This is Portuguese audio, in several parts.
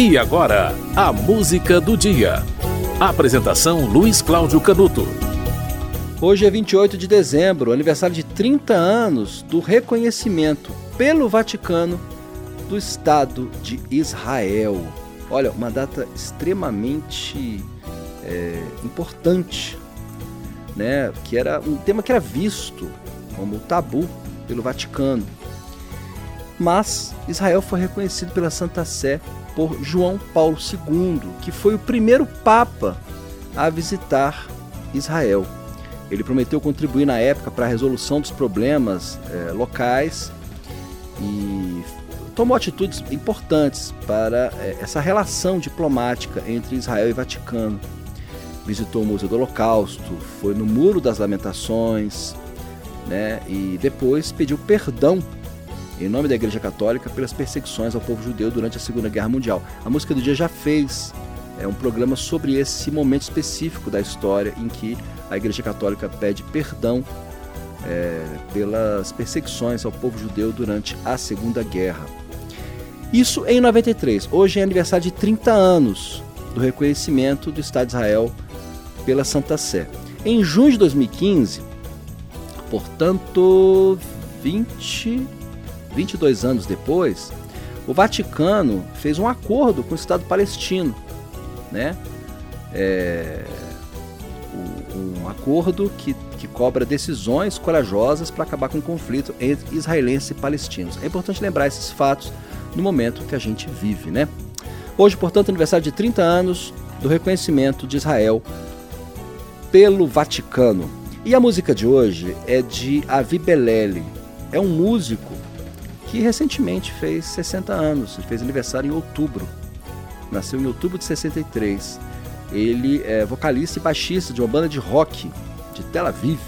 E agora, a música do dia. Apresentação Luiz Cláudio Canuto. Hoje é 28 de dezembro, aniversário de 30 anos do reconhecimento pelo Vaticano do Estado de Israel. Olha, uma data extremamente é, importante, né? Que era um tema que era visto como tabu pelo Vaticano. Mas Israel foi reconhecido pela Santa Sé por João Paulo II, que foi o primeiro Papa a visitar Israel. Ele prometeu contribuir na época para a resolução dos problemas eh, locais e tomou atitudes importantes para eh, essa relação diplomática entre Israel e Vaticano. Visitou o Museu do Holocausto, foi no Muro das Lamentações, né, e depois pediu perdão em nome da Igreja Católica pelas perseguições ao povo judeu durante a Segunda Guerra Mundial. A música do dia já fez é, um programa sobre esse momento específico da história em que a Igreja Católica pede perdão é, pelas perseguições ao povo judeu durante a Segunda Guerra. Isso em 93. Hoje é aniversário de 30 anos do reconhecimento do Estado de Israel pela Santa Sé. Em junho de 2015, portanto, 20 22 anos depois, o Vaticano fez um acordo com o Estado palestino, né? É, um acordo que, que cobra decisões corajosas para acabar com o conflito entre israelenses e palestinos. É importante lembrar esses fatos no momento que a gente vive, né? Hoje, portanto, aniversário de 30 anos do reconhecimento de Israel pelo Vaticano. E a música de hoje é de Avi Beleli. É um músico que recentemente fez 60 anos, ele fez aniversário em outubro. Nasceu em outubro de 63. Ele é vocalista e baixista de uma banda de rock de Tel Aviv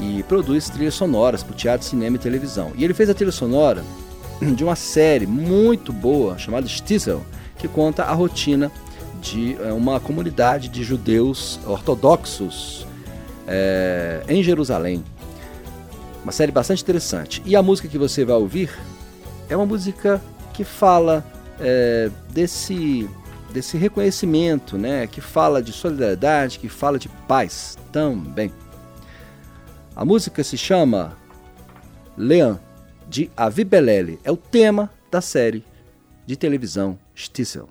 e produz trilhas sonoras para teatro, cinema e televisão. E ele fez a trilha sonora de uma série muito boa chamada Stiesel, que conta a rotina de é, uma comunidade de judeus ortodoxos é, em Jerusalém. Uma série bastante interessante. E a música que você vai ouvir é uma música que fala é, desse, desse reconhecimento, né? que fala de solidariedade, que fala de paz também. A música se chama Leão, de Avi Belele. É o tema da série de televisão Stissel.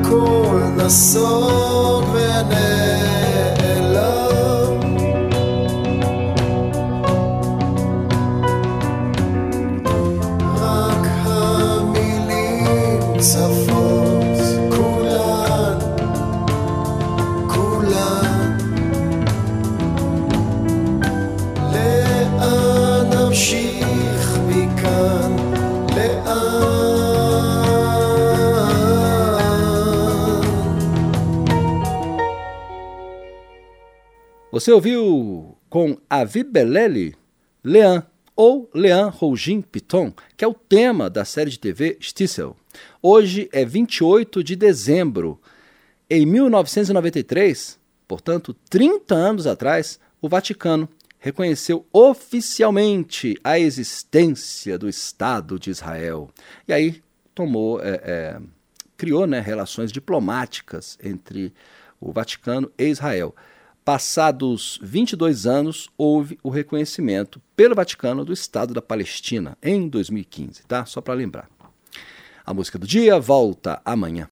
acorda só. Você ouviu com Avi Beleli, Lean, ou Lean Rougin Piton, que é o tema da série de TV Stissel. Hoje é 28 de dezembro. Em 1993, portanto 30 anos atrás, o Vaticano reconheceu oficialmente a existência do Estado de Israel. E aí tomou, é, é, criou né, relações diplomáticas entre o Vaticano e Israel. Passados 22 anos, houve o reconhecimento pelo Vaticano do Estado da Palestina, em 2015, tá? Só para lembrar. A música do dia volta amanhã.